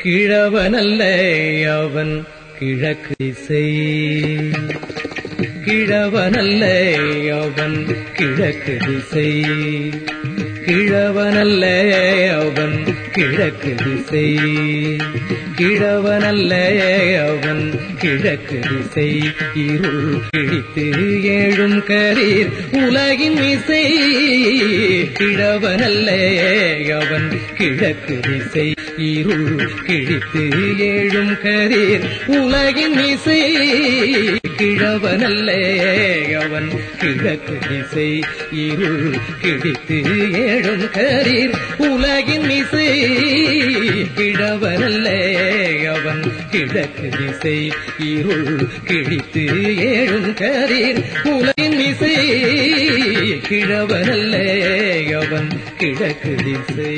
கிழவனல்ல அவன் கிழக்கு திசை. கிழவனல்ல அவன் கிழக்கு திசை. கிழவனல்ல அவன் கிழக்கு திசை. கிழவனல்ல அவன் கிழக்கு திசை. இருள் கிழித்து ஏழும் கரீர் உலகின் இசை கிழவனல்ல அவன் கிழக்கு திசை. இருள் கிழித்து ஏழும் கரீர். உலகின் இசை கிழவனல்ல அவன் கிழக்கு இசை இருள் கிழித்து ஏழும் கரீர். உலகின் இசை கிழவனல்ல அவன் கிழக்கு இசை இருள் கிழித்து ஏழும் கரீர். உலகின் இசை கிழவனல்ல அவன் கிழக்கு திசை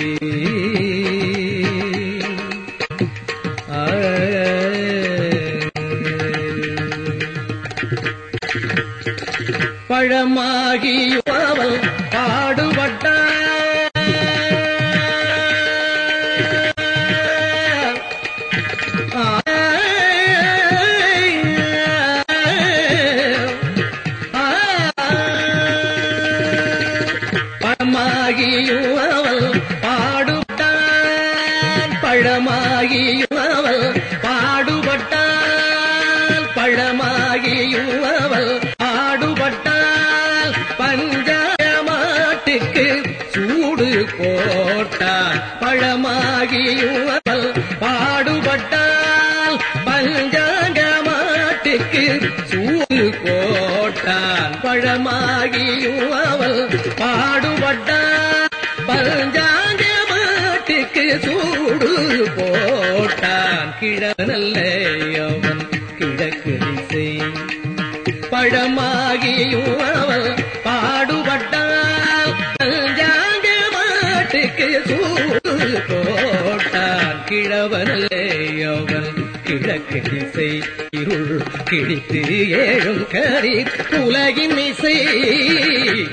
பழமாகி அவள் பாடுபட்ட பழமாகியும் அவள் பாடுபட்டான் பழமாகியும் அவள் மாட்டுக்கு சூடு போட்டான் பழமாகியும் அவள் பாடுபட்டான் பஞ்சாங்க மாட்டுக்கு சூடு போட்டான். கிழநல்ல அவன் கிழக்கு திசை. பழமாகியும் அவள் பாடுபட்டால் பஞ்சாங்க மாட்டுக்கு சூடு போ கிழவனல்லே அவன் கிழக்கு திசை இருள் கிழித்து ஏழும் கரி உலகின் இசை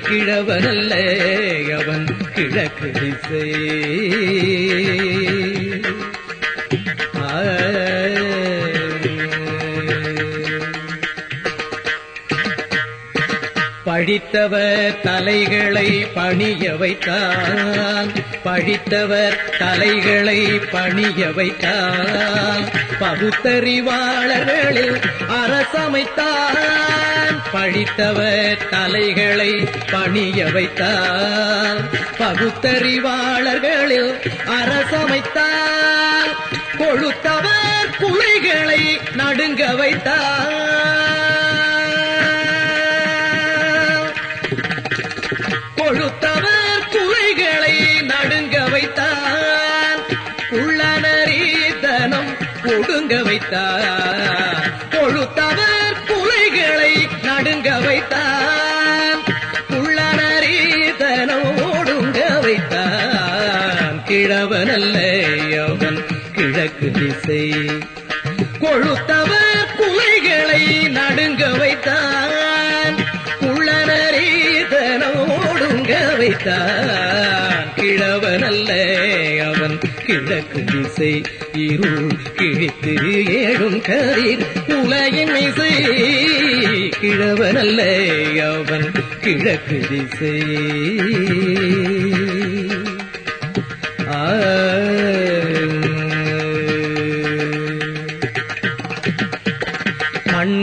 கிழவனல்ல அவன் கிழக்கு திசை. பழித்தவர் தலைகளை பணிய வைத்தான் பழித்தவர் தலைகளை பணிய வைத்தான் பகுத்தறிவாளர்களில் அரசமைத்தான் பழித்தவர் தலைகளை பணிய வைத்தான் பகுத்தறிவாளர்களில் அரசமைத்தான் கொழுத்தவர் புலிகளை நடுங்க வைத்தான் வைத்தான் கொழுத்தவர் குலைகளை நடுங்க வைத்தான் உள்ளனரீதனோடுங்க வைத்தான் கிழவனல்ல அவன் கிழக்கு திசை. கொழுத்தவர் குலைகளை நடுங்க வைத்தான் உள்ளனரீதனோடுங்க வைத்தான் அவன் கிழக்கு திசை இருள் கிழித்து ஏழும் கதிர் உலகின் இசை கிழவனல்ல அவன் கிழக்கு திசை. ஆ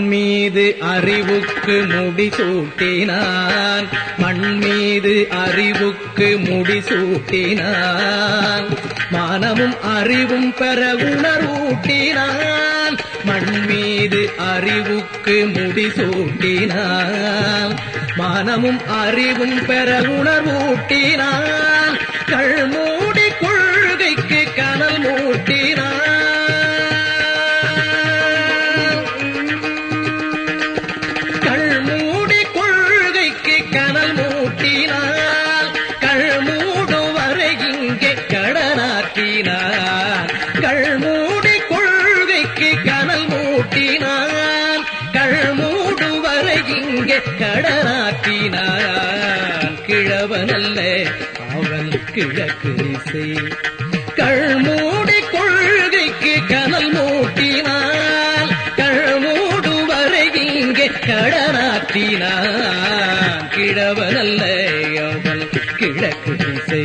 மண்மீது அறிவுக்கு முடிசூட்டினான் மண்மீது அறிவுக்கு முடிசூட்டினான் மானமும் அறிவும் பெற உணர்வூட்டினான் மண்மீது அறிவுக்கு முடிசூட்டினான் மானமும் அறிவும் பெற உணர்வூட்டினான் கடனாக்கினான் கிழவனல்ல அவன் கிழக்கு இசை. கழ்மூடி கொள்கைக்கு கனல் மூட்டினான் கழ்மூடு வரை இங்கே கடனாக்கினான் கிழவனல்ல அவன் கிழக்கு இசை.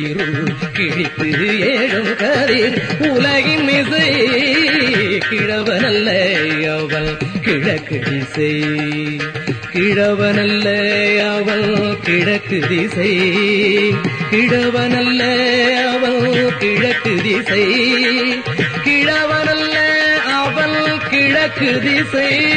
இருள் கிழித்து ஏழும் கதிர் உலகின் மிசை கிழவனல்ல அவள் கிழக்கு திசை கிழவனல்ல அவள் கிழக்கு திசை. கிழவனல்ல அவள் கிழக்கு திசை. கிழவனல்ல அவள் கிழக்கு திசை.